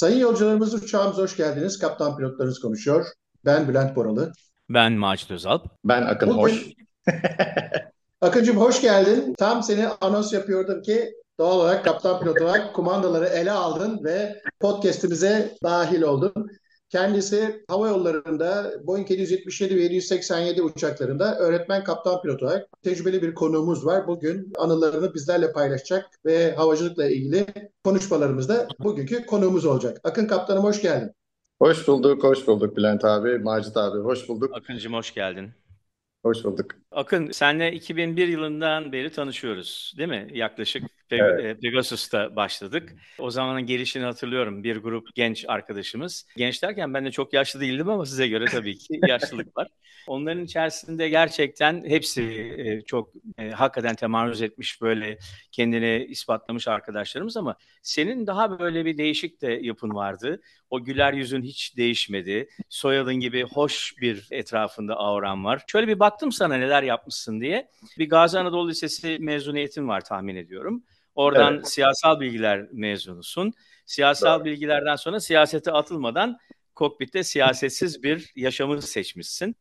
Sayın yolcularımız uçağımıza hoş geldiniz. Kaptan pilotlarınız konuşuyor. Ben Bülent Boralı. Ben Macit Özalp. Ben Akın Bugün- Hoş. Akıncım hoş geldin. Tam seni anons yapıyordum ki doğal olarak kaptan pilot olarak kumandaları ele aldın ve podcast'imize dahil oldun. Kendisi hava yollarında Boeing 777 ve 787 uçaklarında öğretmen kaptan pilot olarak tecrübeli bir konuğumuz var. Bugün anılarını bizlerle paylaşacak ve havacılıkla ilgili konuşmalarımızda bugünkü konuğumuz olacak. Akın kaptanım hoş geldin. Hoş bulduk, hoş bulduk Bülent abi, Macit abi. Hoş bulduk, Akıncım hoş geldin. hoş bulduk. Akın, senle 2001 yılından beri tanışıyoruz, değil mi? Yaklaşık Pe- Evet. e, Pegasus'ta başladık. O zamanın gelişini hatırlıyorum. Bir grup genç arkadaşımız. Genç derken ben de çok yaşlı değildim ama size göre tabii ki yaşlılık var. Onların içerisinde gerçekten hepsi e, çok e, hakikaten temarruz etmiş böyle kendini ispatlamış arkadaşlarımız ama senin daha böyle bir değişik de yapın vardı. O güler yüzün hiç değişmedi. Soyadın gibi hoş bir etrafında auran var. Şöyle bir baktım sana neler yapmışsın diye. Bir Gazi Anadolu Lisesi mezuniyetin var tahmin ediyorum. Oradan Evet. siyasal bilgiler mezunusun. Siyasal bilgilerden sonra siyasete atılmadan kokpitte siyasetsiz bir yaşamı seçmişsin.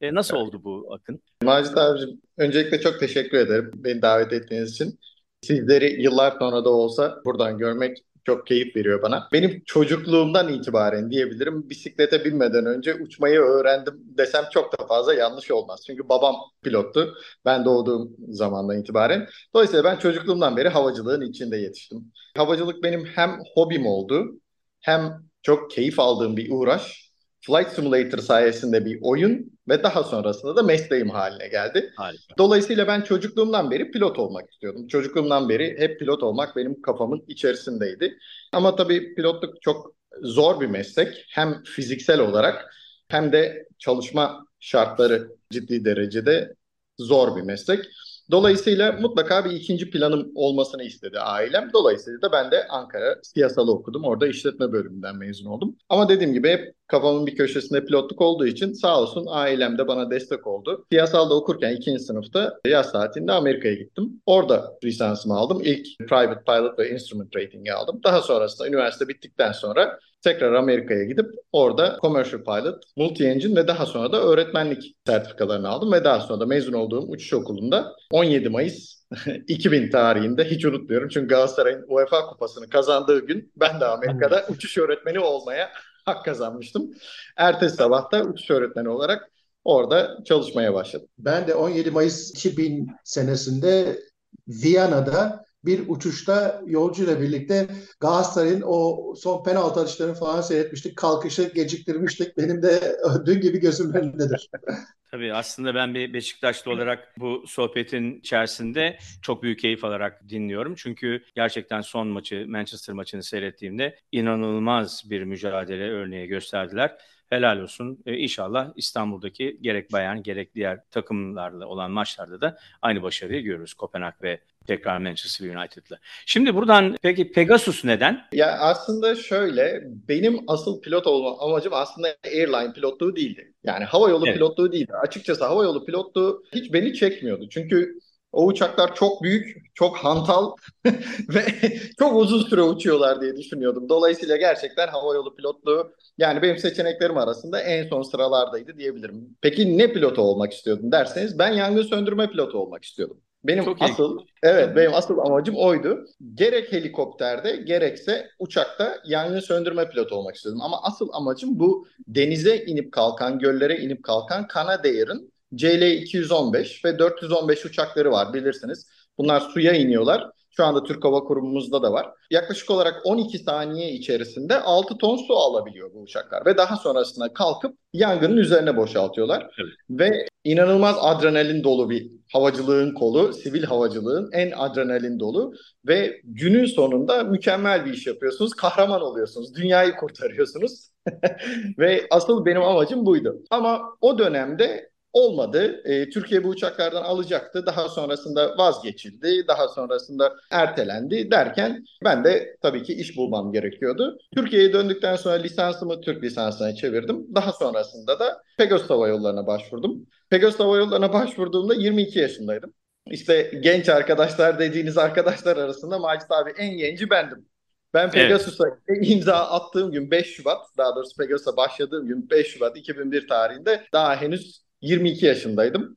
E, nasıl oldu bu Akın? Macit abicim, öncelikle çok teşekkür ederim beni davet ettiğiniz için. Sizleri yıllar sonra da olsa buradan görmek çok keyif veriyor bana. Benim çocukluğumdan itibaren diyebilirim bisiklete binmeden önce uçmayı öğrendim desem çok da fazla yanlış olmaz. Çünkü babam pilottu ben doğduğum zamandan itibaren. Dolayısıyla ben çocukluğumdan beri havacılığın içinde yetiştim. Havacılık benim hem hobim oldu hem çok keyif aldığım bir uğraş. Flight Simulator sayesinde bir oyun ve daha sonrasında da mesleğim haline geldi. Harika. Dolayısıyla ben çocukluğumdan beri pilot olmak istiyordum. Çocukluğumdan beri hep pilot olmak benim kafamın içerisindeydi. Ama tabii pilotluk çok zor bir meslek. Hem fiziksel olarak hem de çalışma şartları ciddi derecede zor bir meslek. Dolayısıyla mutlaka bir ikinci planım olmasını istedi ailem. Dolayısıyla da ben de Ankara siyasalı okudum. Orada işletme bölümünden mezun oldum. Ama dediğim gibi hep kafamın bir köşesinde pilotluk olduğu için sağ olsun ailem de bana destek oldu. Siyasalda okurken ikinci sınıfta yaz saatinde Amerika'ya gittim. Orada lisansımı aldım. İlk Private Pilot ve Instrument Rating'i aldım. Daha sonrasında üniversite bittikten sonra tekrar Amerika'ya gidip orada Commercial Pilot, Multi-Engine ve daha sonra da öğretmenlik sertifikalarını aldım ve daha sonra da mezun olduğum uçuş okulunda 17 Mayıs 2000 tarihinde hiç unutmuyorum. Çünkü Galatasaray'ın UEFA kupasını kazandığı gün ben de Amerika'da uçuş öğretmeni olmaya hak kazanmıştım. Ertesi sabah da uçuş öğretmeni olarak orada çalışmaya başladım. Ben de 17 Mayıs 2000 senesinde Viyana'da bir uçuşta yolcuyla birlikte Galatasaray'ın o son penaltı atışlarını falan seyretmiştik. Kalkışı geciktirmiştik. Benim de dün gibi gözümün önündedir. Tabii aslında ben bir Beşiktaşlı olarak bu sohbetin içerisinde çok büyük keyif alarak dinliyorum. Çünkü gerçekten son maçı, Manchester maçını seyrettiğimde inanılmaz bir mücadele örneği gösterdiler. Helal olsun. Ee, inşallah İstanbul'daki gerek Bayern gerek diğer takımlarla olan maçlarda da aynı başarıyı görürüz. Kopenhag ve tekrar Manchester United'la. Şimdi buradan peki Pegasus neden? Ya aslında şöyle benim asıl pilot olma amacım aslında airline pilotluğu değildi. Yani havayolu Evet. pilotluğu değildi. Açıkçası havayolu pilotluğu hiç beni çekmiyordu. Çünkü o uçaklar çok büyük, çok hantal ve çok uzun süre uçuyorlar diye düşünüyordum. Dolayısıyla gerçekten havayolu pilotluğu yani benim seçeneklerim arasında en son sıralardaydı diyebilirim. Peki ne pilotu olmak istiyordun derseniz ben yangın söndürme pilotu olmak istiyordum. Benim Çok iyi. asıl evet benim asıl amacım oydu. Gerek helikopterde gerekse uçakta yangın söndürme pilotu olmak istiyordum. Ama asıl amacım bu denize inip kalkan, göllere inip kalkan Canadair'ın CL-215 ve 415 uçakları var bilirsiniz. Bunlar suya iniyorlar. Şu anda Türk Hava Kurumumuzda da var. Yaklaşık olarak 12 saniye içerisinde 6 ton su alabiliyor bu uçaklar. Ve daha sonrasında kalkıp yangının üzerine boşaltıyorlar. Evet. Ve inanılmaz adrenalin dolu bir havacılığın kolu, sivil havacılığın en adrenalin dolu ve günün sonunda mükemmel bir iş yapıyorsunuz, kahraman oluyorsunuz, dünyayı kurtarıyorsunuz. ve asıl benim amacım buydu. Ama o dönemde olmadı. E, Türkiye bu uçaklardan alacaktı. Daha sonrasında vazgeçildi. Daha sonrasında ertelendi derken ben de tabii ki iş bulmam gerekiyordu. Türkiye'ye döndükten sonra lisansımı Türk lisansına çevirdim. Daha sonrasında da Pegasus Hava Yolları'na başvurdum. Pegasus Hava Yolları'na başvurduğumda 22 yaşındaydım. İşte genç arkadaşlar dediğiniz arkadaşlar arasında Macit abi en genci bendim. Ben Pegasus'a evet. imza attığım gün 5 Şubat, daha doğrusu Pegasus'a başladığım gün 5 Şubat 2001 tarihinde daha henüz 22 yaşındaydım.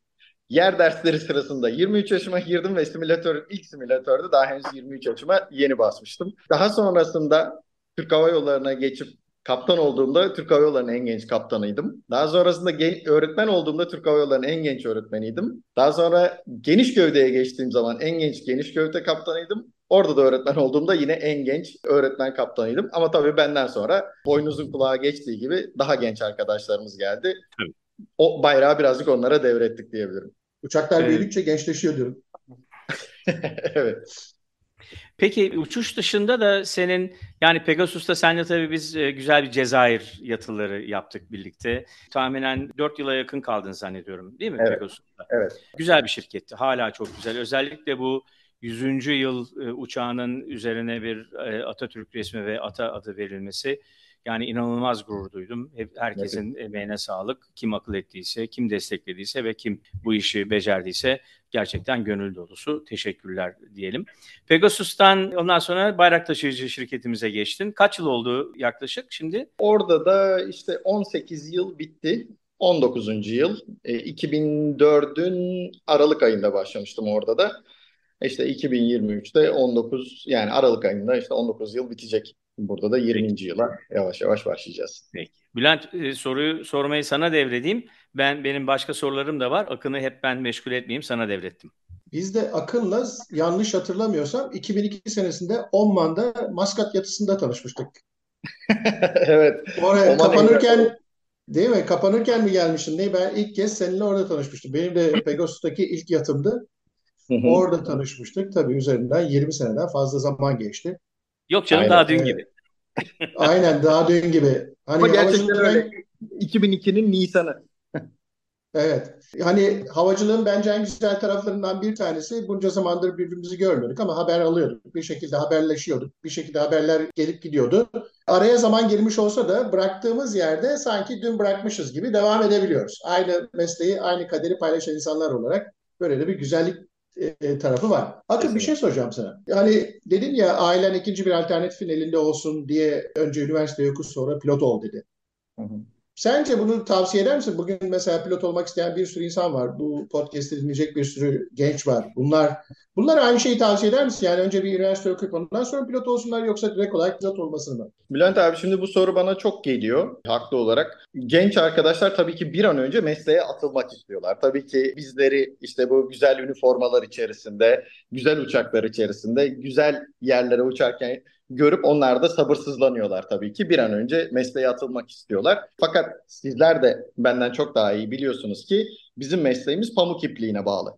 Yer dersleri sırasında 23 yaşıma girdim ve simülatör ilk simülatörde daha henüz 23 yaşıma yeni basmıştım. Daha sonrasında Türk Hava Yolları'na geçip kaptan olduğumda Türk Hava Yolları'nın en genç kaptanıydım. Daha sonrasında gen- öğretmen olduğumda Türk Hava Yolları'nın en genç öğretmeniydim. Daha sonra geniş gövdeye geçtiğim zaman en genç geniş gövde kaptanıydım. Orada da öğretmen olduğumda yine en genç öğretmen kaptanıydım. Ama tabii benden sonra boynuzun kulağa geçtiği gibi daha genç arkadaşlarımız geldi. Evet. O bayrağı birazcık onlara devrettik diyebilirim. Uçaklar evet. büyüdükçe gençleşiyor diyorum. evet. Peki uçuş dışında da senin yani Pegasus'ta senle tabii biz e, güzel bir Cezayir yatıları yaptık birlikte. Tahminen 4 yıla yakın kaldın zannediyorum değil mi evet. Pegasus'ta? Evet. Güzel bir şirketti. Hala çok güzel. Özellikle bu 100. yıl e, uçağının üzerine bir e, Atatürk resmi ve ata adı verilmesi yani inanılmaz gurur duydum. Hep herkesin evet. emeğine sağlık. Kim akıl ettiyse, kim desteklediyse ve kim bu işi becerdiyse gerçekten gönül dolusu teşekkürler diyelim. Pegasus'tan ondan sonra bayrak taşıyıcı şirketimize geçtin. Kaç yıl oldu yaklaşık şimdi? Orada da işte 18 yıl bitti. 19. yıl. E, 2004'ün Aralık ayında başlamıştım orada da. İşte 2023'te 19 yani Aralık ayında işte 19 yıl bitecek. Burada da 20. Peki. yıla yavaş yavaş başlayacağız. Peki. Bülent e, soruyu sormayı sana devredeyim. Ben benim başka sorularım da var. Akın'ı hep ben meşgul etmeyeyim sana devrettim. Biz de Akın'la yanlış hatırlamıyorsam 2002 senesinde Omman'da Maskat yatısında tanışmıştık. evet. Oraya Oman kapanırken değil mi? Kapanırken mi gelmiştin? Ne? Ben ilk kez seninle orada tanışmıştım. Benim de Pegasus'taki ilk yatımdı. Orada tanışmıştık. Tabii üzerinden 20 seneden fazla zaman geçti. Yok canım Aynen. daha dün gibi. Aynen daha dün gibi. Hani Ama gerçekten öyle. 2002'nin Nisan'ı. Evet. Hani havacılığın bence en güzel taraflarından bir tanesi bunca zamandır birbirimizi görmüyorduk ama haber alıyorduk. Bir şekilde haberleşiyorduk. Bir şekilde haberler gelip gidiyordu. Araya zaman girmiş olsa da bıraktığımız yerde sanki dün bırakmışız gibi devam edebiliyoruz. Aynı mesleği, aynı kaderi paylaşan insanlar olarak böyle de bir güzellik e, tarafı var. Akın bir şey soracağım sana. Yani dedin ya ailen ikinci bir alternatifin elinde olsun diye önce üniversite oku sonra pilot ol dedi. Hı hı. Sence bunu tavsiye eder misin? Bugün mesela pilot olmak isteyen bir sürü insan var. Bu podcast'i dinleyecek bir sürü genç var. Bunlar bunlar aynı şeyi tavsiye eder misin? Yani önce bir üniversite okuyup ondan sonra pilot olsunlar yoksa direkt olarak pilot olmasını mı? Bülent abi şimdi bu soru bana çok geliyor haklı olarak. Genç arkadaşlar tabii ki bir an önce mesleğe atılmak istiyorlar. Tabii ki bizleri işte bu güzel üniformalar içerisinde, güzel uçaklar içerisinde, güzel yerlere uçarken görüp onlar da sabırsızlanıyorlar tabii ki. Bir an önce mesleğe atılmak istiyorlar. Fakat sizler de benden çok daha iyi biliyorsunuz ki bizim mesleğimiz pamuk ipliğine bağlı.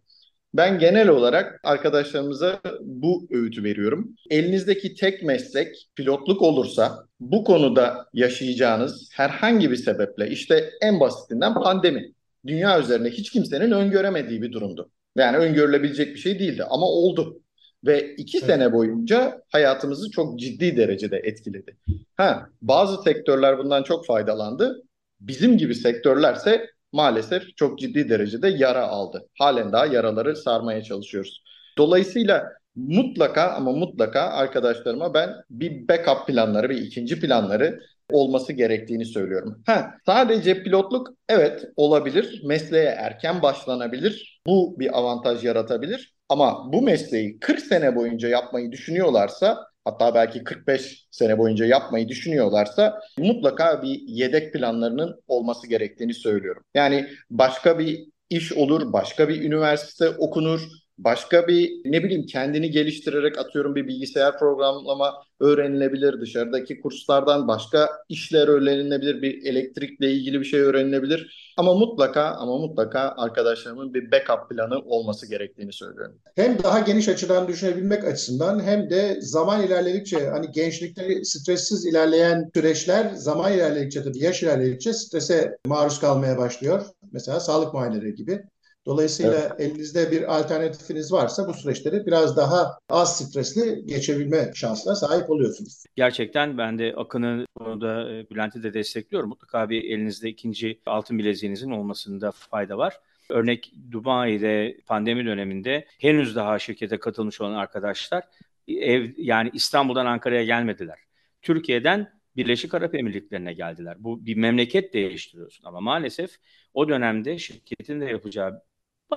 Ben genel olarak arkadaşlarımıza bu öğütü veriyorum. Elinizdeki tek meslek pilotluk olursa bu konuda yaşayacağınız herhangi bir sebeple işte en basitinden pandemi. Dünya üzerinde hiç kimsenin öngöremediği bir durumdu. Yani öngörülebilecek bir şey değildi ama oldu. Ve iki evet. sene boyunca hayatımızı çok ciddi derecede etkiledi. Ha, bazı sektörler bundan çok faydalandı. Bizim gibi sektörlerse maalesef çok ciddi derecede yara aldı. Halen daha yaraları sarmaya çalışıyoruz. Dolayısıyla mutlaka ama mutlaka arkadaşlarıma ben bir backup planları, bir ikinci planları olması gerektiğini söylüyorum. Ha, sadece pilotluk evet olabilir. Mesleğe erken başlanabilir. Bu bir avantaj yaratabilir. Ama bu mesleği 40 sene boyunca yapmayı düşünüyorlarsa hatta belki 45 sene boyunca yapmayı düşünüyorlarsa mutlaka bir yedek planlarının olması gerektiğini söylüyorum. Yani başka bir iş olur, başka bir üniversite okunur, başka bir ne bileyim kendini geliştirerek atıyorum bir bilgisayar programlama öğrenilebilir. Dışarıdaki kurslardan başka işler öğrenilebilir. Bir elektrikle ilgili bir şey öğrenilebilir. Ama mutlaka ama mutlaka arkadaşlarımın bir backup planı olması gerektiğini söylüyorum. Hem daha geniş açıdan düşünebilmek açısından hem de zaman ilerledikçe hani gençlikte stressiz ilerleyen süreçler zaman ilerledikçe tabii yaş ilerledikçe strese maruz kalmaya başlıyor. Mesela sağlık muayeneleri gibi. Dolayısıyla evet. elinizde bir alternatifiniz varsa bu süreçleri biraz daha az stresli geçebilme şansına sahip oluyorsunuz. Gerçekten ben de Akın'ı konuda e, Bülent'i de destekliyorum. Mutlaka bir elinizde ikinci altın bileziğinizin olmasında fayda var. Örnek Dubai'de pandemi döneminde henüz daha şirkete katılmış olan arkadaşlar ev yani İstanbul'dan Ankara'ya gelmediler. Türkiye'den Birleşik Arap Emirlikleri'ne geldiler. Bu bir memleket değiştiriyorsun ama maalesef o dönemde şirketin de yapacağı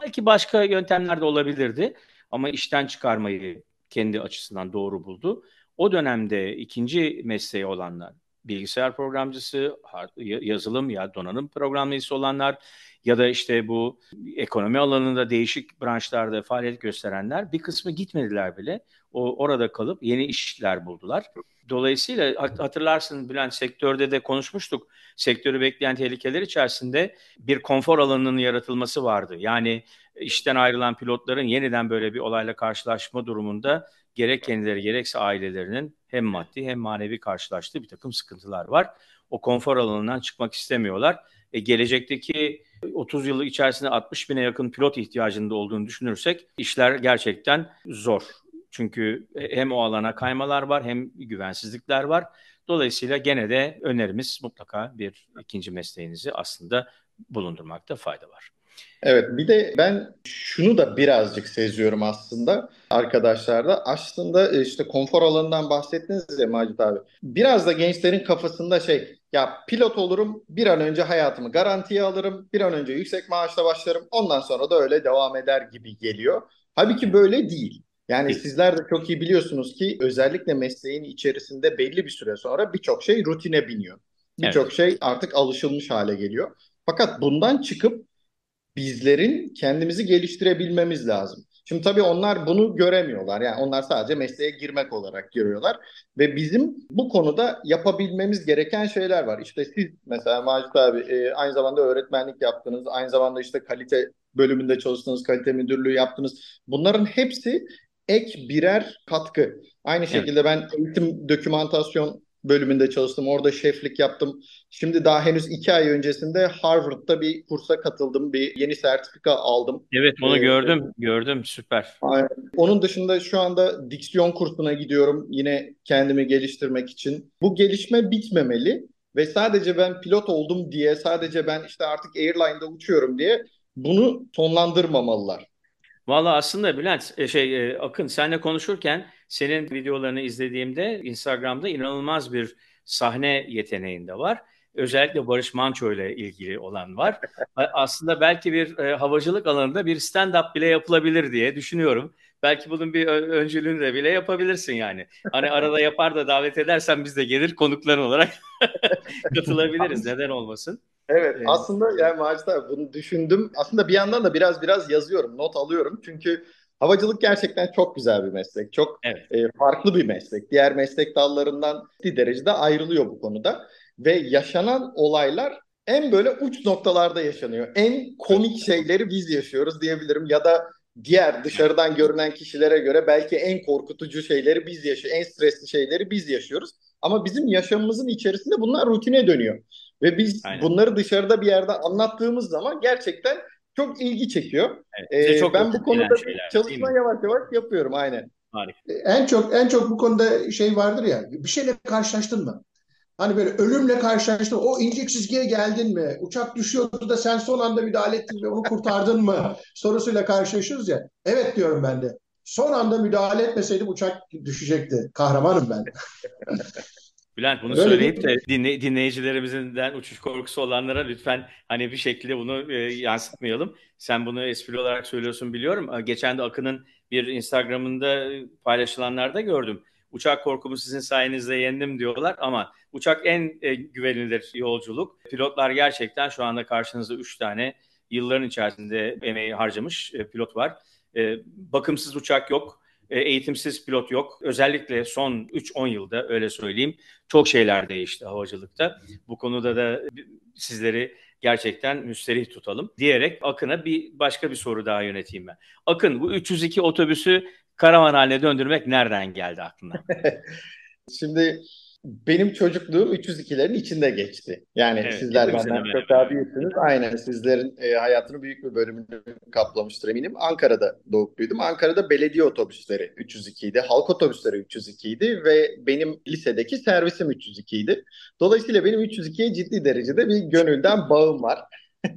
belki başka yöntemler de olabilirdi ama işten çıkarmayı kendi açısından doğru buldu. O dönemde ikinci mesleği olanlar bilgisayar programcısı, yazılım ya donanım programcısı olanlar ya da işte bu ekonomi alanında değişik branşlarda faaliyet gösterenler bir kısmı gitmediler bile. O orada kalıp yeni işler buldular. Dolayısıyla hatırlarsın Bülent sektörde de konuşmuştuk. Sektörü bekleyen tehlikeler içerisinde bir konfor alanının yaratılması vardı. Yani işten ayrılan pilotların yeniden böyle bir olayla karşılaşma durumunda gerek kendileri gerekse ailelerinin hem maddi hem manevi karşılaştığı bir takım sıkıntılar var. O konfor alanından çıkmak istemiyorlar. E, gelecekteki 30 yıl içerisinde 60 bine yakın pilot ihtiyacında olduğunu düşünürsek işler gerçekten zor. Çünkü hem o alana kaymalar var hem güvensizlikler var. Dolayısıyla gene de önerimiz mutlaka bir ikinci mesleğinizi aslında bulundurmakta fayda var. Evet bir de ben şunu da birazcık seziyorum aslında arkadaşlarda. Aslında e, işte konfor alanından bahsettiniz ya Macit abi. Biraz da gençlerin kafasında şey ya pilot olurum bir an önce hayatımı garantiye alırım. Bir an önce yüksek maaşla başlarım. Ondan sonra da öyle devam eder gibi geliyor. Halbuki böyle değil. Yani sizler de çok iyi biliyorsunuz ki özellikle mesleğin içerisinde belli bir süre sonra birçok şey rutine biniyor. Birçok evet. şey artık alışılmış hale geliyor. Fakat bundan çıkıp bizlerin kendimizi geliştirebilmemiz lazım. Şimdi tabii onlar bunu göremiyorlar. Yani onlar sadece mesleğe girmek olarak görüyorlar. Ve bizim bu konuda yapabilmemiz gereken şeyler var. İşte siz mesela Macit abi e, aynı zamanda öğretmenlik yaptınız. Aynı zamanda işte kalite bölümünde çalıştınız, kalite müdürlüğü yaptınız. Bunların hepsi ek birer katkı. Aynı şekilde ben eğitim dokümantasyon bölümünde çalıştım. Orada şeflik yaptım. Şimdi daha henüz iki ay öncesinde Harvard'da bir kursa katıldım. Bir yeni sertifika aldım. Evet onu ee, gördüm. Gördüm. Süper. Onun dışında şu anda diksiyon kursuna gidiyorum. Yine kendimi geliştirmek için. Bu gelişme bitmemeli. Ve sadece ben pilot oldum diye, sadece ben işte artık airline'da uçuyorum diye bunu sonlandırmamalılar. Valla aslında Bülent, e, şey e, Akın senle konuşurken senin videolarını izlediğimde Instagram'da inanılmaz bir sahne yeteneğinde var. Özellikle Barış Manço ile ilgili olan var. Aslında belki bir e, havacılık alanında bir stand-up bile yapılabilir diye düşünüyorum. Belki bunun bir öncülüğünü de bile yapabilirsin yani. Hani arada yapar da davet edersen biz de gelir konuklar olarak katılabiliriz. Neden olmasın? Evet, evet. aslında yani Macit abi bunu düşündüm. Aslında bir yandan da biraz biraz yazıyorum, not alıyorum. Çünkü havacılık gerçekten çok güzel bir meslek. Çok evet. e, farklı bir meslek. Diğer meslek dallarından bir derecede ayrılıyor bu konuda. Ve yaşanan olaylar en böyle uç noktalarda yaşanıyor. En komik şeyleri biz yaşıyoruz diyebilirim. Ya da diğer dışarıdan görünen kişilere göre belki en korkutucu şeyleri biz yaşıyoruz. En stresli şeyleri biz yaşıyoruz. Ama bizim yaşamımızın içerisinde bunlar rutine dönüyor. Ve biz Aynen. bunları dışarıda bir yerde anlattığımız zaman gerçekten çok ilgi çekiyor. Evet, ee, çok ben bu konuda şeyler, çalışma yavaş yavaş yapıyorum aynen. Harika. En çok en çok bu konuda şey vardır ya. Bir şeyle karşılaştın mı? Hani böyle ölümle karşılaştın. O ince çizgiye geldin mi? Uçak düşüyordu da sen son anda müdahale ettin ve onu kurtardın mı? Sorusuyla karşılaşıyoruz ya. Evet diyorum ben de. Son anda müdahale etmeseydim uçak düşecekti. Kahramanım ben. Bülent bunu Öyle söyleyip de dinle, dinleyicilerimizden uçuş korkusu olanlara lütfen hani bir şekilde bunu e, yansıtmayalım. Sen bunu espri olarak söylüyorsun biliyorum. Geçen de Akın'ın bir Instagram'ında paylaşılanlarda gördüm. Uçak korkumu sizin sayenizde yendim diyorlar ama uçak en e, güvenilir yolculuk. Pilotlar gerçekten şu anda karşınızda 3 tane yılların içerisinde emeği harcamış e, pilot var. E, bakımsız uçak yok e, eğitimsiz pilot yok. Özellikle son 3-10 yılda öyle söyleyeyim çok şeyler değişti havacılıkta. Bu konuda da sizleri gerçekten müsterih tutalım diyerek Akın'a bir başka bir soru daha yöneteyim ben. Akın bu 302 otobüsü karavan haline döndürmek nereden geldi aklına? Şimdi benim çocukluğum 302'lerin içinde geçti. Yani evet, sizler benden çok daha büyüksünüz. Aynen sizlerin e, hayatının büyük bir bölümünü kaplamıştır eminim. Ankara'da doğup büyüdüm. Ankara'da belediye otobüsleri 302 idi. Halk otobüsleri 302 idi ve benim lisedeki servisim 302 idi. Dolayısıyla benim 302'ye ciddi derecede bir gönülden bağım var.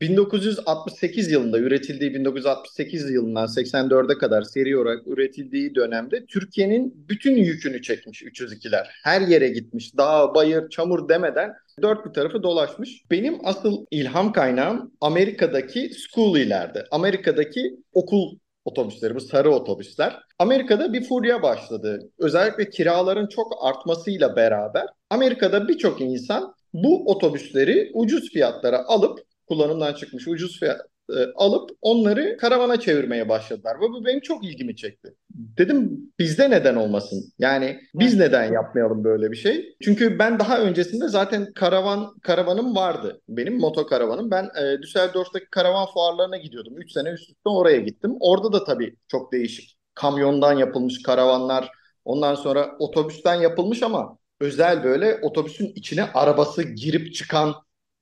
1968 yılında üretildiği 1968 yılından 84'e kadar seri olarak üretildiği dönemde Türkiye'nin bütün yükünü çekmiş 302'ler. Her yere gitmiş. Dağ, bayır, çamur demeden dört bir tarafı dolaşmış. Benim asıl ilham kaynağım Amerika'daki school'ilerdi. Amerika'daki okul otobüsleri, bu sarı otobüsler. Amerika'da bir furya başladı. Özellikle kiraların çok artmasıyla beraber Amerika'da birçok insan bu otobüsleri ucuz fiyatlara alıp kullanımdan çıkmış ucuz fiyat e, alıp onları karavana çevirmeye başladılar. Ve bu benim çok ilgimi çekti. Dedim bizde neden olmasın? Yani biz neden yapmayalım böyle bir şey? Çünkü ben daha öncesinde zaten karavan karavanım vardı. Benim moto karavanım. Ben e, Düsseldorf'taki karavan fuarlarına gidiyordum. 3 sene üst üste oraya gittim. Orada da tabii çok değişik. Kamyondan yapılmış karavanlar, ondan sonra otobüsten yapılmış ama özel böyle otobüsün içine arabası girip çıkan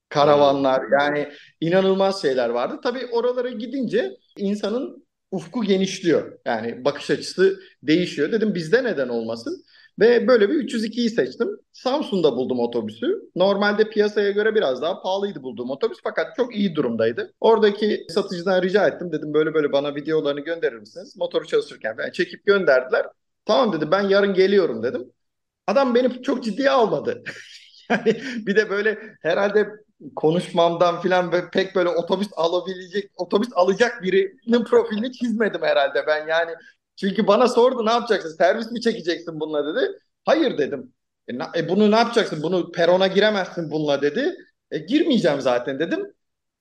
karavanlar yani inanılmaz şeyler vardı. Tabii oralara gidince insanın ufku genişliyor. Yani bakış açısı değişiyor. Dedim bizde neden olmasın? Ve böyle bir 302'yi seçtim. Samsun'da buldum otobüsü. Normalde piyasaya göre biraz daha pahalıydı bulduğum otobüs fakat çok iyi durumdaydı. Oradaki satıcıdan rica ettim. Dedim böyle böyle bana videolarını gönderir misiniz? Motoru çalışırken yani çekip gönderdiler. Tamam dedi ben yarın geliyorum dedim. Adam beni çok ciddiye almadı. yani bir de böyle herhalde konuşmamdan filan ve pek böyle otobüs alabilecek, otobüs alacak birinin profilini çizmedim herhalde ben yani. Çünkü bana sordu ne yapacaksın? Servis mi çekeceksin bununla dedi. Hayır dedim. E, na, e, bunu ne yapacaksın? Bunu perona giremezsin bununla dedi. E, girmeyeceğim zaten dedim.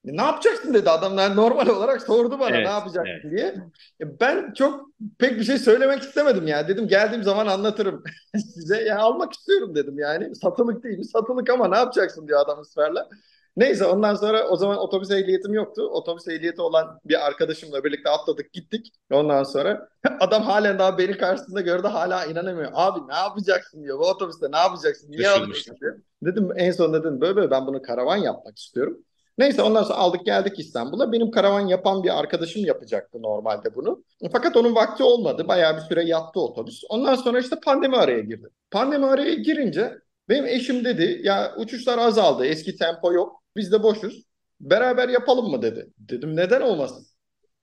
Ne yapacaksın dedi adamlar normal olarak sordu bana evet, ne yapacaksın evet. diye. E, ben çok pek bir şey söylemek istemedim ya. Dedim geldiğim zaman anlatırım size. Ya almak istiyorum dedim yani. Satılık değil mi? Satılık ama ne yapacaksın diyor adam ısrarla. Neyse ondan sonra o zaman otobüs ehliyetim yoktu. Otobüs ehliyeti olan bir arkadaşımla birlikte atladık gittik. Ondan sonra adam halen daha beni karşısında gördü hala inanamıyor. Abi ne yapacaksın diyor. Bu otobüste ne yapacaksın? Niye alıyorsun diyor. Dedim en son dedim böyle böyle ben bunu karavan yapmak istiyorum. Neyse ondan sonra aldık geldik İstanbul'a. Benim karavan yapan bir arkadaşım yapacaktı normalde bunu. Fakat onun vakti olmadı. Bayağı bir süre yattı otobüs. Ondan sonra işte pandemi araya girdi. Pandemi araya girince benim eşim dedi ya uçuşlar azaldı. Eski tempo yok. Biz de boşuz. Beraber yapalım mı dedi. Dedim neden olmasın?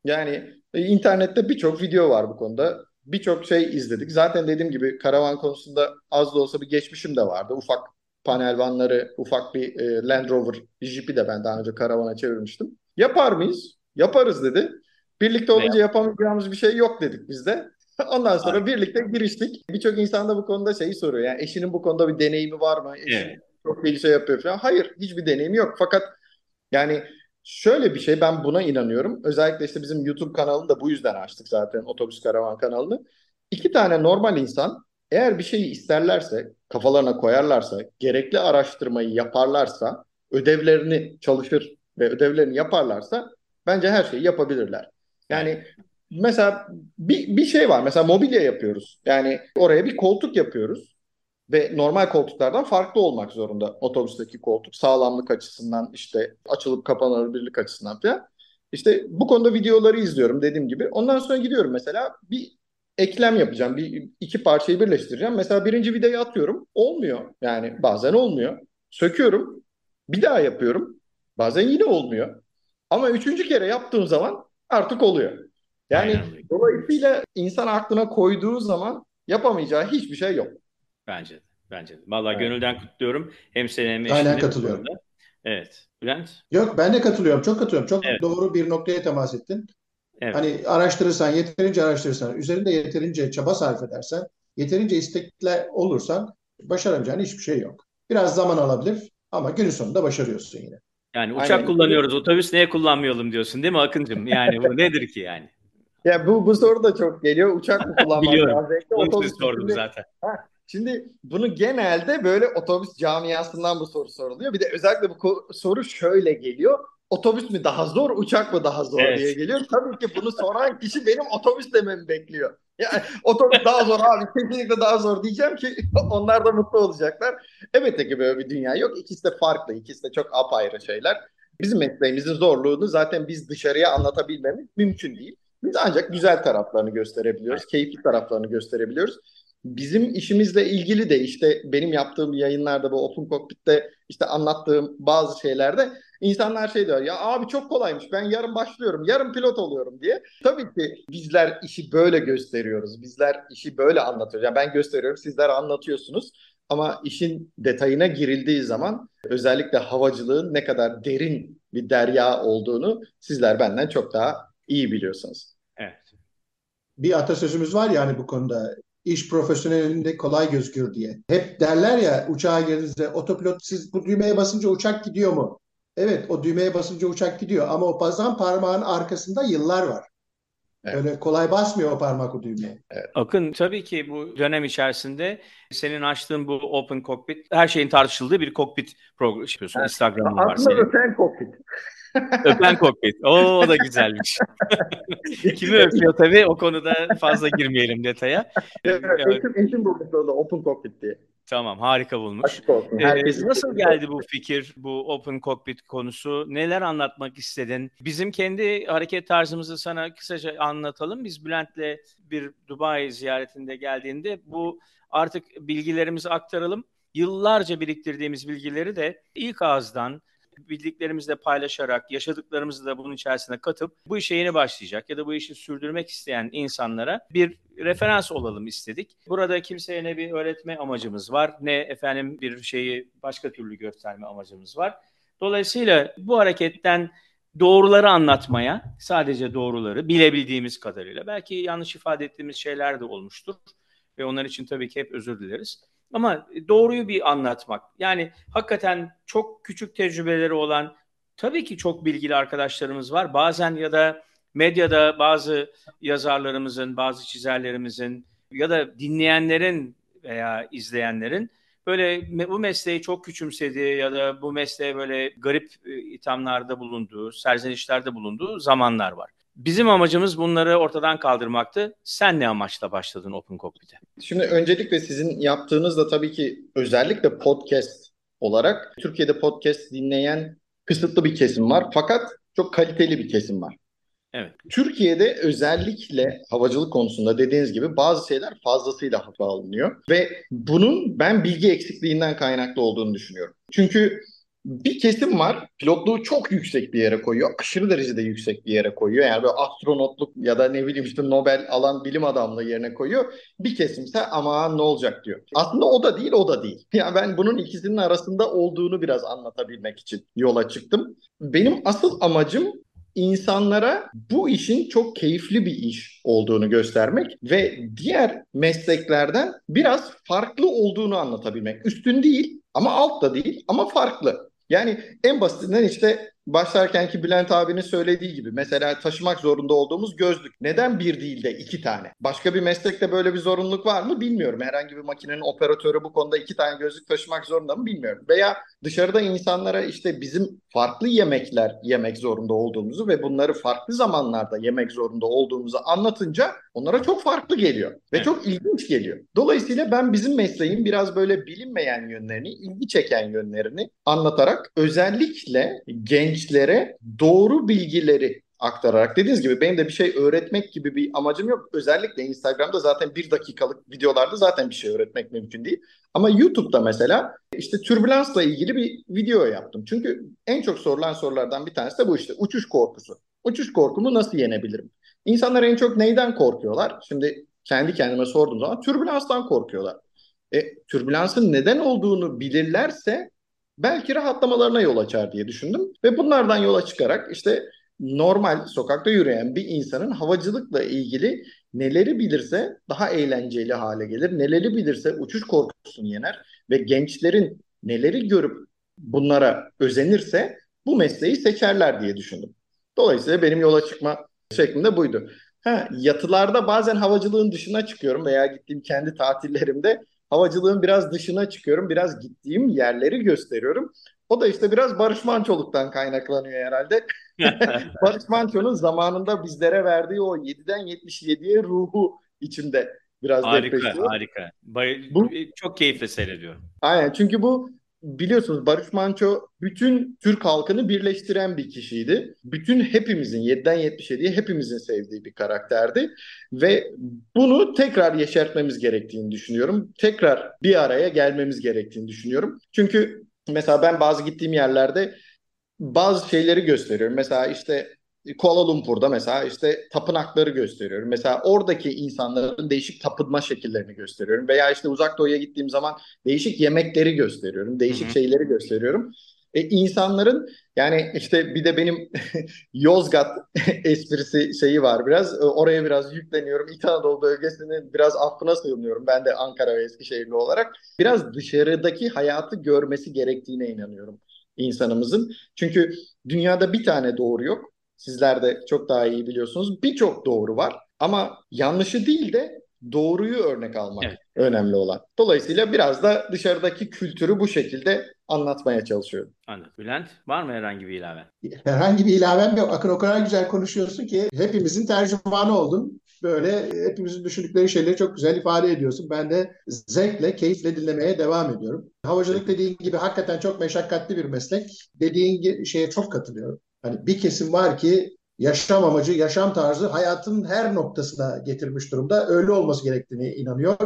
Yani e, internette birçok video var bu konuda. Birçok şey izledik. Zaten dediğim gibi karavan konusunda az da olsa bir geçmişim de vardı. Ufak panel vanları, ufak bir e, Land Rover Jeep'i de ben daha önce karavana çevirmiştim. Yapar mıyız? Yaparız dedi. Birlikte olunca yapamayacağımız bir şey yok dedik biz de. Ondan sonra Aynen. birlikte giriştik. Birçok insan da bu konuda şeyi soruyor. Yani eşinin bu konuda bir deneyimi var mı? Eşin evet. çok bir şey yapıyor falan. Hayır, hiçbir deneyimi yok. Fakat yani şöyle bir şey ben buna inanıyorum. Özellikle işte bizim YouTube kanalını da bu yüzden açtık zaten Otobüs Karavan kanalını. İki tane normal insan eğer bir şeyi isterlerse, kafalarına koyarlarsa, gerekli araştırmayı yaparlarsa, ödevlerini çalışır ve ödevlerini yaparlarsa bence her şeyi yapabilirler. Yani mesela bir, bir şey var. Mesela mobilya yapıyoruz. Yani oraya bir koltuk yapıyoruz. Ve normal koltuklardan farklı olmak zorunda otobüsteki koltuk. Sağlamlık açısından işte açılıp kapanabilirlik açısından falan. İşte bu konuda videoları izliyorum dediğim gibi. Ondan sonra gidiyorum mesela bir eklem yapacağım. Bir iki parçayı birleştireceğim. Mesela birinci videoyu atıyorum. Olmuyor. Yani bazen olmuyor. Söküyorum. Bir daha yapıyorum. Bazen yine olmuyor. Ama üçüncü kere yaptığım zaman artık oluyor. Yani Aynen. dolayısıyla insan aklına koyduğu zaman yapamayacağı hiçbir şey yok. Bence de. Bence de. Vallahi evet. gönülden kutluyorum. Hem seni hem eşini. Aynen katılıyorum. Evet. Bülent? Yok ben de katılıyorum. Çok katılıyorum. Çok evet. doğru bir noktaya temas ettin. Evet. Hani araştırırsan, yeterince araştırırsan, üzerinde yeterince çaba sarf edersen, yeterince istekli olursan başaramayacağın hiçbir şey yok. Biraz zaman alabilir ama günün sonunda başarıyorsun yine. Yani uçak Aynen. kullanıyoruz, otobüs niye kullanmayalım diyorsun değil mi Akıncım? Yani bu nedir ki yani? Ya bu bu soru da çok geliyor. Uçak mı kullanmak Biliyorum. lazım? Otobüs sordum şimdi, zaten. Ha, şimdi bunu genelde böyle otobüs camiasından bu soru soruluyor. Bir de özellikle bu soru şöyle geliyor. Otobüs mü daha zor, uçak mı daha zor evet. diye geliyor. Tabii ki bunu soran kişi benim otobüs dememi bekliyor. Yani otobüs daha zor abi, kesinlikle daha zor diyeceğim ki onlar da mutlu olacaklar. Evet ki böyle bir dünya yok. İkisi de farklı, ikisi de çok apayrı şeyler. Bizim mesleğimizin zorluğunu zaten biz dışarıya anlatabilmemiz mümkün değil. Biz ancak güzel taraflarını gösterebiliyoruz, keyifli taraflarını gösterebiliyoruz. Bizim işimizle ilgili de işte benim yaptığım yayınlarda bu Open Cockpit'te işte anlattığım bazı şeylerde İnsanlar şey diyor ya abi çok kolaymış ben yarın başlıyorum yarın pilot oluyorum diye. Tabii ki bizler işi böyle gösteriyoruz. Bizler işi böyle anlatıyoruz. Yani ben gösteriyorum sizler anlatıyorsunuz. Ama işin detayına girildiği zaman özellikle havacılığın ne kadar derin bir derya olduğunu sizler benden çok daha iyi biliyorsunuz. Evet. Bir atasözümüz var ya hani bu konuda iş profesyonelinde kolay gözükür diye. Hep derler ya uçağa girdiğinizde otopilot siz bu düğmeye basınca uçak gidiyor mu? Evet o düğmeye basınca uçak gidiyor ama o bazan parmağın arkasında yıllar var. Evet. Öyle kolay basmıyor o parmak o düğmeye. Evet. Akın tabii ki bu dönem içerisinde senin açtığın bu Open Cockpit her şeyin tartışıldığı bir cockpit programı yapıyorsun. Evet. Instagram'ın var senin. Öpen cockpit. öpen cockpit. Oo, o da güzelmiş. Kimi öpüyor tabii o konuda fazla girmeyelim detaya. Evet, eşim, eşim bulmuş orada Open Cockpit diye. Tamam harika bulmuş. Ee, nasıl geldi bu fikir, bu Open Cockpit konusu? Neler anlatmak istedin? Bizim kendi hareket tarzımızı sana kısaca anlatalım. Biz Bülent'le bir Dubai ziyaretinde geldiğinde bu artık bilgilerimizi aktaralım. Yıllarca biriktirdiğimiz bilgileri de ilk ağızdan bildiklerimizle paylaşarak, yaşadıklarımızı da bunun içerisine katıp bu işe yeni başlayacak ya da bu işi sürdürmek isteyen insanlara bir referans olalım istedik. Burada kimseye ne bir öğretme amacımız var ne efendim bir şeyi başka türlü gösterme amacımız var. Dolayısıyla bu hareketten doğruları anlatmaya, sadece doğruları bilebildiğimiz kadarıyla belki yanlış ifade ettiğimiz şeyler de olmuştur ve onlar için tabii ki hep özür dileriz. Ama doğruyu bir anlatmak. Yani hakikaten çok küçük tecrübeleri olan tabii ki çok bilgili arkadaşlarımız var. Bazen ya da medyada bazı yazarlarımızın, bazı çizerlerimizin ya da dinleyenlerin veya izleyenlerin böyle bu mesleği çok küçümsediği ya da bu mesleğe böyle garip e, ithamlarda bulunduğu, serzenişlerde bulunduğu zamanlar var. Bizim amacımız bunları ortadan kaldırmaktı. Sen ne amaçla başladın Open Cockpit'e? Şimdi öncelikle sizin yaptığınız da tabii ki özellikle podcast olarak Türkiye'de podcast dinleyen kısıtlı bir kesim var. Fakat çok kaliteli bir kesim var. Evet. Türkiye'de özellikle havacılık konusunda dediğiniz gibi bazı şeyler fazlasıyla hata alınıyor ve bunun ben bilgi eksikliğinden kaynaklı olduğunu düşünüyorum. Çünkü bir kesim var pilotluğu çok yüksek bir yere koyuyor. Aşırı derecede yüksek bir yere koyuyor. Yani böyle astronotluk ya da ne bileyim işte Nobel alan bilim adamlığı yerine koyuyor. Bir kesimse ama ne olacak diyor. Aslında o da değil o da değil. Yani ben bunun ikisinin arasında olduğunu biraz anlatabilmek için yola çıktım. Benim asıl amacım insanlara bu işin çok keyifli bir iş olduğunu göstermek ve diğer mesleklerden biraz farklı olduğunu anlatabilmek. Üstün değil ama alt da değil ama farklı. Yani en basitinden işte başlarkenki Bülent abinin söylediği gibi mesela taşımak zorunda olduğumuz gözlük. Neden bir değil de iki tane? Başka bir meslekte böyle bir zorunluluk var mı bilmiyorum. Herhangi bir makinenin operatörü bu konuda iki tane gözlük taşımak zorunda mı bilmiyorum. Veya dışarıda insanlara işte bizim farklı yemekler yemek zorunda olduğumuzu ve bunları farklı zamanlarda yemek zorunda olduğumuzu anlatınca onlara çok farklı geliyor ve evet. çok ilginç geliyor. Dolayısıyla ben bizim mesleğin biraz böyle bilinmeyen yönlerini, ilgi çeken yönlerini anlatarak özellikle genç gençlere doğru bilgileri aktararak dediğiniz gibi benim de bir şey öğretmek gibi bir amacım yok. Özellikle Instagram'da zaten bir dakikalık videolarda zaten bir şey öğretmek mümkün değil. Ama YouTube'da mesela işte türbülansla ilgili bir video yaptım. Çünkü en çok sorulan sorulardan bir tanesi de bu işte uçuş korkusu. Uçuş korkumu nasıl yenebilirim? İnsanlar en çok neyden korkuyorlar? Şimdi kendi kendime sorduğum zaman türbülanstan korkuyorlar. E, türbülansın neden olduğunu bilirlerse belki rahatlamalarına yol açar diye düşündüm. Ve bunlardan yola çıkarak işte normal sokakta yürüyen bir insanın havacılıkla ilgili neleri bilirse daha eğlenceli hale gelir. Neleri bilirse uçuş korkusunu yener ve gençlerin neleri görüp bunlara özenirse bu mesleği seçerler diye düşündüm. Dolayısıyla benim yola çıkma şeklinde buydu. Ha, yatılarda bazen havacılığın dışına çıkıyorum veya gittiğim kendi tatillerimde havacılığın biraz dışına çıkıyorum. Biraz gittiğim yerleri gösteriyorum. O da işte biraz Barış Mançoluk'tan kaynaklanıyor herhalde. Barış Manço'nun zamanında bizlere verdiği o 7'den 77'ye ruhu içimde biraz harika, depreşiyor. Harika, harika. Bu, çok keyifle seyrediyorum. Aynen çünkü bu biliyorsunuz Barış Manço bütün Türk halkını birleştiren bir kişiydi. Bütün hepimizin 7'den 77'ye hepimizin sevdiği bir karakterdi. Ve bunu tekrar yeşertmemiz gerektiğini düşünüyorum. Tekrar bir araya gelmemiz gerektiğini düşünüyorum. Çünkü mesela ben bazı gittiğim yerlerde bazı şeyleri gösteriyorum. Mesela işte Kuala Lumpur'da mesela işte tapınakları gösteriyorum. Mesela oradaki insanların değişik tapınma şekillerini gösteriyorum. Veya işte uzak doğuya gittiğim zaman değişik yemekleri gösteriyorum. Değişik Hı-hı. şeyleri gösteriyorum. E, insanların yani işte bir de benim Yozgat esprisi şeyi var biraz. E, oraya biraz yükleniyorum. İç Anadolu bölgesinin biraz affına sığınıyorum. Ben de Ankara ve Eskişehirli olarak. Biraz dışarıdaki hayatı görmesi gerektiğine inanıyorum insanımızın. Çünkü dünyada bir tane doğru yok Sizler de çok daha iyi biliyorsunuz. Birçok doğru var ama yanlışı değil de doğruyu örnek almak evet. önemli olan. Dolayısıyla biraz da dışarıdaki kültürü bu şekilde anlatmaya çalışıyorum. Anladım. Bülent var mı herhangi bir ilave? Herhangi bir ilavem yok. Akın o kadar güzel konuşuyorsun ki hepimizin tercümanı oldun. Böyle hepimizin düşündükleri şeyleri çok güzel ifade ediyorsun. Ben de zevkle, keyifle dinlemeye devam ediyorum. Havacılık dediğin gibi hakikaten çok meşakkatli bir meslek. Dediğin şeye çok katılıyorum. Hani bir kesim var ki yaşam amacı, yaşam tarzı hayatın her noktasına getirmiş durumda. Öyle olması gerektiğini inanıyor.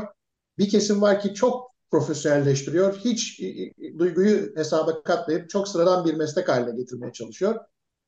Bir kesim var ki çok profesyonelleştiriyor. Hiç duyguyu hesaba katmayıp çok sıradan bir meslek haline getirmeye çalışıyor.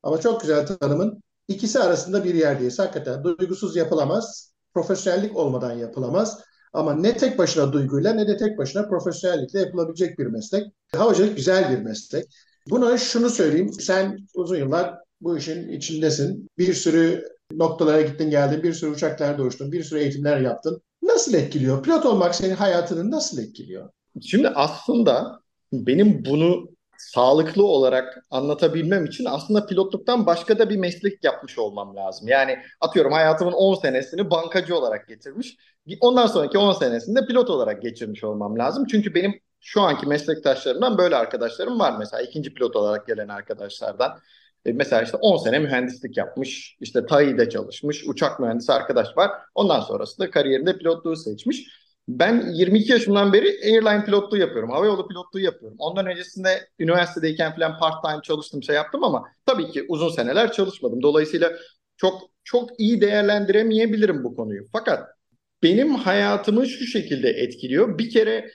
Ama çok güzel tanımın ikisi arasında bir yerdeyiz. Hakikaten duygusuz yapılamaz. Profesyonellik olmadan yapılamaz. Ama ne tek başına duyguyla ne de tek başına profesyonellikle yapılabilecek bir meslek. Havacılık güzel bir meslek. Buna şunu söyleyeyim. Sen uzun yıllar bu işin içindesin. Bir sürü noktalara gittin geldin, bir sürü uçaklarda uçtun, bir sürü eğitimler yaptın. Nasıl etkiliyor? Pilot olmak senin hayatını nasıl etkiliyor? Şimdi aslında benim bunu sağlıklı olarak anlatabilmem için aslında pilotluktan başka da bir meslek yapmış olmam lazım. Yani atıyorum hayatımın 10 senesini bankacı olarak getirmiş. Ondan sonraki 10 senesinde pilot olarak geçirmiş olmam lazım. Çünkü benim şu anki meslektaşlarımdan böyle arkadaşlarım var mesela ikinci pilot olarak gelen arkadaşlardan. E, mesela işte 10 sene mühendislik yapmış, işte TAI'de çalışmış, uçak mühendisi arkadaş var. Ondan sonrasında kariyerinde pilotluğu seçmiş. Ben 22 yaşımdan beri airline pilotluğu yapıyorum. Havayolu pilotluğu yapıyorum. Ondan öncesinde üniversitedeyken falan part time çalıştım şey yaptım ama tabii ki uzun seneler çalışmadım. Dolayısıyla çok çok iyi değerlendiremeyebilirim bu konuyu. Fakat benim hayatımı şu şekilde etkiliyor. Bir kere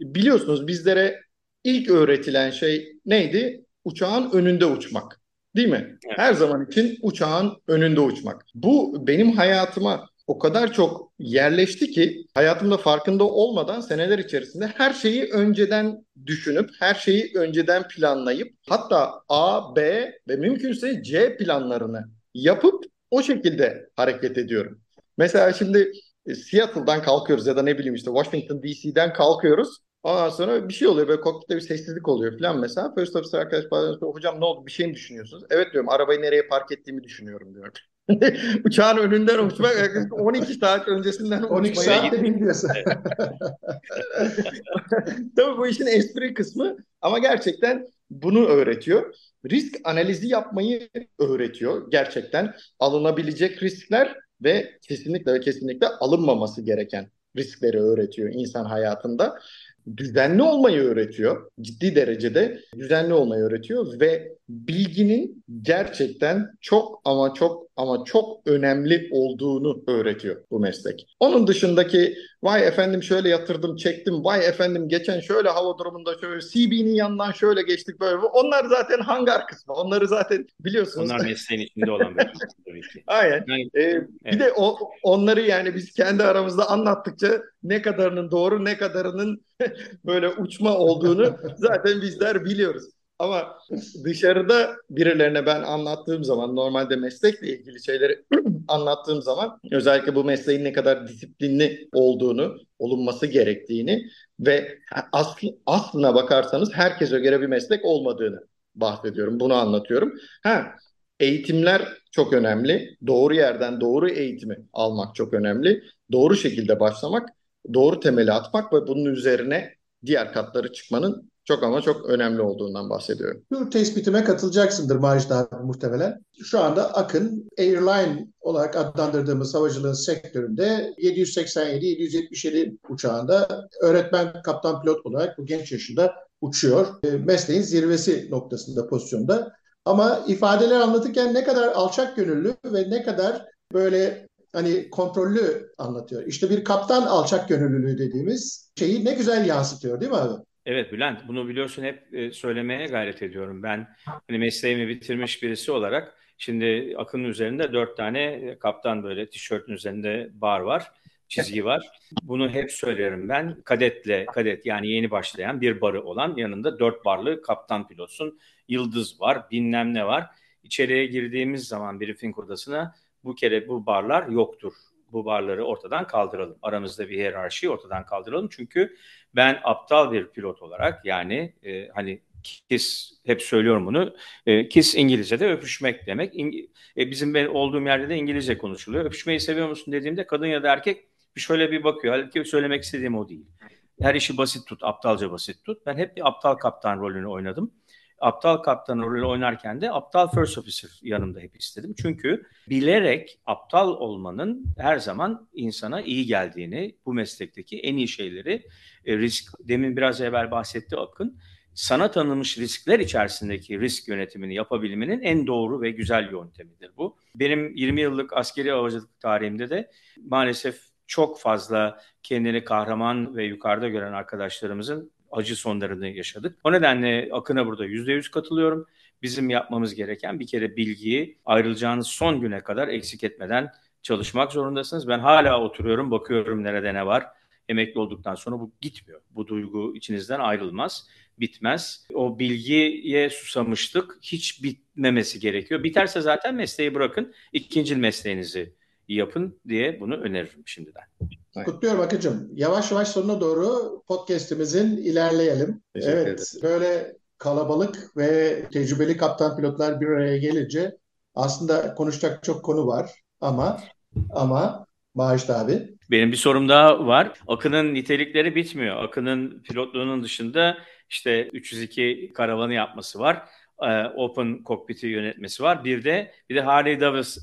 biliyorsunuz bizlere ilk öğretilen şey neydi? Uçağın önünde uçmak. Değil mi? Evet. Her zaman için uçağın önünde uçmak. Bu benim hayatıma o kadar çok yerleşti ki hayatımda farkında olmadan seneler içerisinde her şeyi önceden düşünüp her şeyi önceden planlayıp hatta A, B ve mümkünse C planlarını yapıp o şekilde hareket ediyorum. Mesela şimdi e, Seattle'dan kalkıyoruz ya da ne bileyim işte Washington DC'den kalkıyoruz. Ondan sonra bir şey oluyor böyle kokpitte bir sessizlik oluyor falan mesela. First officer arkadaş bazen hocam ne oldu bir şey mi düşünüyorsunuz? Evet diyorum arabayı nereye park ettiğimi düşünüyorum diyorum. Uçağın önünden uçmak 12 saat öncesinden 12 saat de bilmiyorsun. Tabii bu işin espri kısmı ama gerçekten bunu öğretiyor. Risk analizi yapmayı öğretiyor gerçekten. Alınabilecek riskler ve kesinlikle ve kesinlikle alınmaması gereken riskleri öğretiyor insan hayatında düzenli olmayı öğretiyor. Ciddi derecede düzenli olmayı öğretiyor ve bilginin gerçekten çok ama çok ama çok önemli olduğunu öğretiyor bu meslek. Onun dışındaki vay efendim şöyle yatırdım çektim vay efendim geçen şöyle hava durumunda şöyle CB'nin yanından şöyle geçtik böyle onlar zaten hangar kısmı onları zaten biliyorsunuz. Onlar mesleğin içinde olan bir tabii ki. Aynen. Yani, ee, evet. Bir de o, onları yani biz kendi aramızda anlattıkça ne kadarının doğru ne kadarının böyle uçma olduğunu zaten bizler biliyoruz. Ama dışarıda birilerine ben anlattığım zaman normalde meslekle ilgili şeyleri anlattığım zaman özellikle bu mesleğin ne kadar disiplinli olduğunu, olunması gerektiğini ve aslı, aslına bakarsanız herkese göre bir meslek olmadığını bahsediyorum. Bunu anlatıyorum. Ha, eğitimler çok önemli. Doğru yerden doğru eğitimi almak çok önemli. Doğru şekilde başlamak, doğru temeli atmak ve bunun üzerine diğer katları çıkmanın çok ama çok önemli olduğundan bahsediyorum. Şu tespitime katılacaksındır Macit abi muhtemelen. Şu anda Akın Airline olarak adlandırdığımız havacılığın sektöründe 787-777 uçağında öğretmen kaptan pilot olarak bu genç yaşında uçuyor. E, mesleğin zirvesi noktasında pozisyonda. Ama ifadeler anlatırken ne kadar alçak gönüllü ve ne kadar böyle hani kontrollü anlatıyor. İşte bir kaptan alçak gönüllülüğü dediğimiz şeyi ne güzel yansıtıyor değil mi abi? Evet Bülent, bunu biliyorsun hep e, söylemeye gayret ediyorum. Ben hani mesleğimi bitirmiş birisi olarak şimdi Akın'ın üzerinde dört tane e, kaptan böyle tişörtün üzerinde bar var, çizgi var. Bunu hep söylerim ben. Kadetle, kadet yani yeni başlayan bir barı olan yanında dört barlı kaptan pilotsun. Yıldız var, bilmem ne var. İçeriye girdiğimiz zaman briefing odasına bu kere bu barlar yoktur bu barları ortadan kaldıralım. Aramızda bir hiyerarşiyi ortadan kaldıralım. Çünkü ben aptal bir pilot olarak yani e, hani kiss hep söylüyorum bunu. E, kiss İngilizce'de öpüşmek demek. İng- e, bizim ben olduğum yerde de İngilizce konuşuluyor. Öpüşmeyi seviyor musun dediğimde kadın ya da erkek şöyle bir bakıyor. Halbuki söylemek istediğim o değil. Her işi basit tut, aptalca basit tut. Ben hep bir aptal kaptan rolünü oynadım aptal kaptan rolü oynarken de aptal first officer yanımda hep istedim. Çünkü bilerek aptal olmanın her zaman insana iyi geldiğini, bu meslekteki en iyi şeyleri e, risk, demin biraz evvel bahsetti Akın, sana tanınmış riskler içerisindeki risk yönetimini yapabilmenin en doğru ve güzel yöntemidir bu. Benim 20 yıllık askeri havacılık tarihimde de maalesef çok fazla kendini kahraman ve yukarıda gören arkadaşlarımızın acı sonlarını yaşadık. O nedenle Akın'a burada %100 katılıyorum. Bizim yapmamız gereken bir kere bilgiyi ayrılacağınız son güne kadar eksik etmeden çalışmak zorundasınız. Ben hala oturuyorum, bakıyorum nerede ne var. Emekli olduktan sonra bu gitmiyor. Bu duygu içinizden ayrılmaz, bitmez. O bilgiye susamıştık, hiç bitmemesi gerekiyor. Biterse zaten mesleği bırakın, ikinci mesleğinizi yapın diye bunu öneririm şimdiden. Kutluyorum Akıncığım. Yavaş yavaş sonuna doğru podcast'imizin ilerleyelim. Teşekkür evet, ederim. böyle kalabalık ve tecrübeli kaptan pilotlar bir araya gelince aslında konuşacak çok konu var ama ama Bağışt abi. Benim bir sorum daha var. Akın'ın nitelikleri bitmiyor. Akın'ın pilotluğunun dışında işte 302 karavanı yapması var. Open Cockpit'i yönetmesi var. Bir de bir de Harley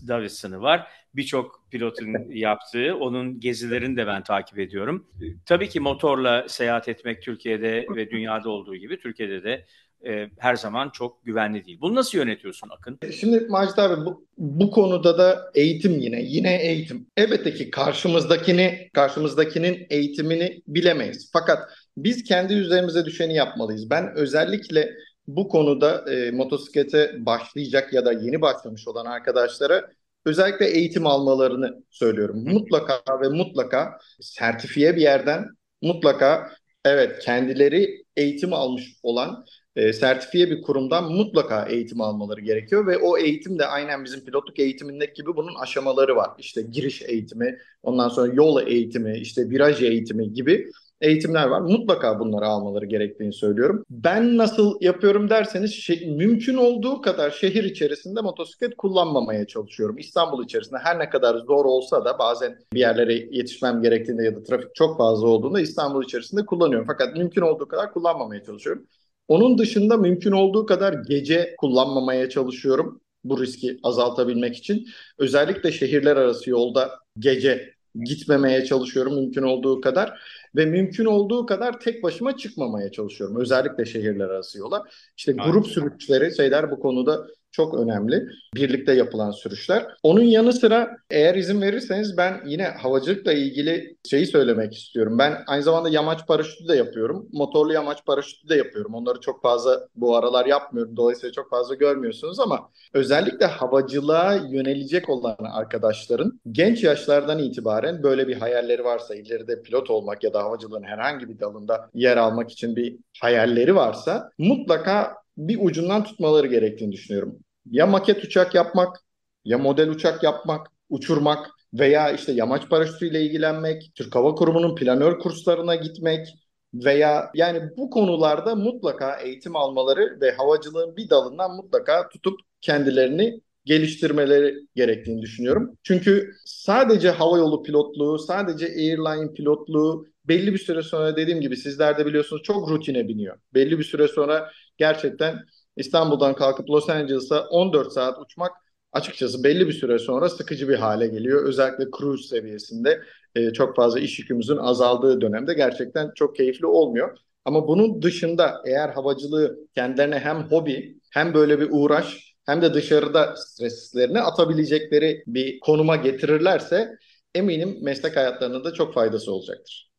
Davidson'ı var birçok pilotun yaptığı. Onun gezilerini de ben takip ediyorum. Tabii ki motorla seyahat etmek Türkiye'de ve dünyada olduğu gibi Türkiye'de de e, her zaman çok güvenli değil. Bunu nasıl yönetiyorsun Akın? Şimdi Macit abi bu, bu konuda da eğitim yine. Yine eğitim. Elbette ki karşımızdakini, karşımızdakinin eğitimini bilemeyiz. Fakat biz kendi üzerimize düşeni yapmalıyız. Ben özellikle bu konuda e, motosiklete başlayacak ya da yeni başlamış olan arkadaşlara özellikle eğitim almalarını söylüyorum. Mutlaka ve mutlaka sertifiye bir yerden mutlaka evet kendileri eğitim almış olan e, sertifiye bir kurumdan mutlaka eğitim almaları gerekiyor ve o eğitim de aynen bizim pilotluk eğitimindeki gibi bunun aşamaları var. İşte giriş eğitimi, ondan sonra yol eğitimi, işte viraj eğitimi gibi eğitimler var. Mutlaka bunları almaları gerektiğini söylüyorum. Ben nasıl yapıyorum derseniz şey, mümkün olduğu kadar şehir içerisinde motosiklet kullanmamaya çalışıyorum. İstanbul içerisinde her ne kadar zor olsa da bazen bir yerlere yetişmem gerektiğinde ya da trafik çok fazla olduğunda İstanbul içerisinde kullanıyorum. Fakat mümkün olduğu kadar kullanmamaya çalışıyorum. Onun dışında mümkün olduğu kadar gece kullanmamaya çalışıyorum bu riski azaltabilmek için. Özellikle şehirler arası yolda gece gitmemeye çalışıyorum mümkün olduğu kadar ve mümkün olduğu kadar tek başıma çıkmamaya çalışıyorum. Özellikle şehirler arası yola. İşte Aynen. grup sürüşleri şeyler bu konuda çok önemli. Birlikte yapılan sürüşler. Onun yanı sıra eğer izin verirseniz ben yine havacılıkla ilgili şeyi söylemek istiyorum. Ben aynı zamanda yamaç paraşütü de yapıyorum. Motorlu yamaç paraşütü de yapıyorum. Onları çok fazla bu aralar yapmıyorum. Dolayısıyla çok fazla görmüyorsunuz ama özellikle havacılığa yönelecek olan arkadaşların genç yaşlardan itibaren böyle bir hayalleri varsa ileride pilot olmak ya da havacılığın herhangi bir dalında yer almak için bir hayalleri varsa mutlaka bir ucundan tutmaları gerektiğini düşünüyorum. Ya maket uçak yapmak, ya model uçak yapmak, uçurmak veya işte yamaç paraşütüyle ilgilenmek, Türk Hava Kurumu'nun planör kurslarına gitmek veya yani bu konularda mutlaka eğitim almaları ve havacılığın bir dalından mutlaka tutup kendilerini geliştirmeleri gerektiğini düşünüyorum. Çünkü sadece havayolu pilotluğu, sadece airline pilotluğu belli bir süre sonra dediğim gibi sizler de biliyorsunuz çok rutine biniyor. Belli bir süre sonra gerçekten İstanbul'dan kalkıp Los Angeles'a 14 saat uçmak açıkçası belli bir süre sonra sıkıcı bir hale geliyor. Özellikle cruise seviyesinde e, çok fazla iş yükümüzün azaldığı dönemde gerçekten çok keyifli olmuyor. Ama bunun dışında eğer havacılığı kendilerine hem hobi hem böyle bir uğraş hem de dışarıda streslerini atabilecekleri bir konuma getirirlerse eminim meslek hayatlarında da çok faydası olacaktır.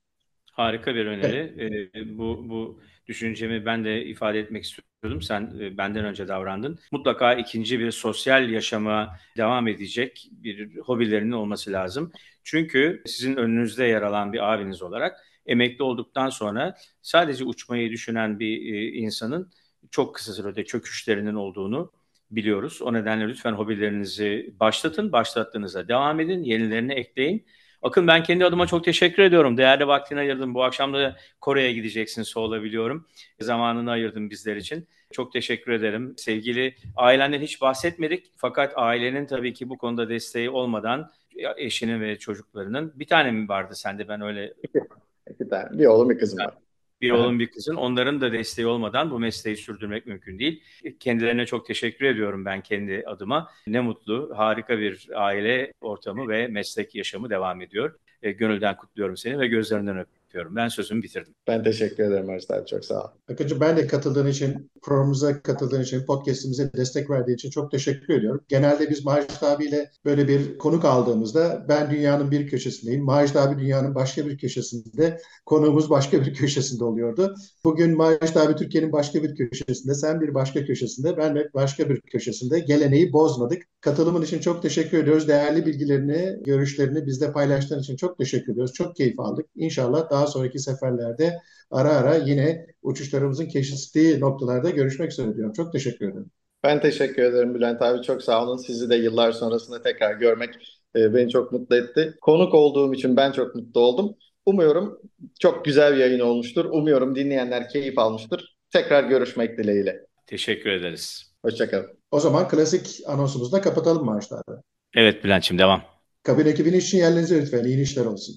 Harika bir öneri. Evet. E, bu bu düşüncemi ben de ifade etmek istiyordum. Sen e, benden önce davrandın. Mutlaka ikinci bir sosyal yaşama devam edecek bir hobilerinin olması lazım. Çünkü sizin önünüzde yer alan bir abiniz olarak emekli olduktan sonra sadece uçmayı düşünen bir e, insanın çok kısa sürede çöküşlerinin olduğunu biliyoruz. O nedenle lütfen hobilerinizi başlatın, başlattığınızda devam edin, yenilerini ekleyin. Akın ben kendi adıma çok teşekkür ediyorum. Değerli vaktini ayırdın. Bu akşam da Kore'ye gideceksin olabiliyorum. Zamanını ayırdın bizler için. Çok teşekkür ederim. Sevgili ailenden hiç bahsetmedik. Fakat ailenin tabii ki bu konuda desteği olmadan eşinin ve çocuklarının bir tane mi vardı sende ben öyle İki tane. Bir oğlum bir kızım var. Bir oğlum bir kızın. Onların da desteği olmadan bu mesleği sürdürmek mümkün değil. Kendilerine çok teşekkür ediyorum ben kendi adıma. Ne mutlu, harika bir aile ortamı ve meslek yaşamı devam ediyor. E, gönülden kutluyorum seni ve gözlerinden öpüyorum. Ben sözümü bitirdim. Ben teşekkür ederim abi. Çok sağ ol. Akıncı ben de katıldığın için, programımıza katıldığın için, podcastimize destek verdiği için çok teşekkür ediyorum. Genelde biz Macit abiyle böyle bir konuk aldığımızda ben dünyanın bir köşesindeyim. Macit abi dünyanın başka bir köşesinde, konuğumuz başka bir köşesinde oluyordu. Bugün Macit abi Türkiye'nin başka bir köşesinde, sen bir başka köşesinde, ben de başka bir köşesinde. Geleneği bozmadık. Katılımın için çok teşekkür ediyoruz. Değerli bilgilerini, görüşlerini bizde paylaştığın için çok teşekkür ediyoruz. Çok keyif aldık. İnşallah daha sonraki seferlerde ara ara yine uçuşlarımızın kesiştiği noktalarda görüşmek üzere diyorum. Çok teşekkür ederim. Ben teşekkür ederim Bülent abi. Çok sağ olun. Sizi de yıllar sonrasında tekrar görmek e, beni çok mutlu etti. Konuk olduğum için ben çok mutlu oldum. Umuyorum çok güzel bir yayın olmuştur. Umuyorum dinleyenler keyif almıştır. Tekrar görüşmek dileğiyle. Teşekkür ederiz. Hoşçakalın. O zaman klasik anonsumuzu da kapatalım maaşlarda. Evet Bülent'ciğim devam. Kabin ekibinin için yerlerinize lütfen. İyi işler olsun.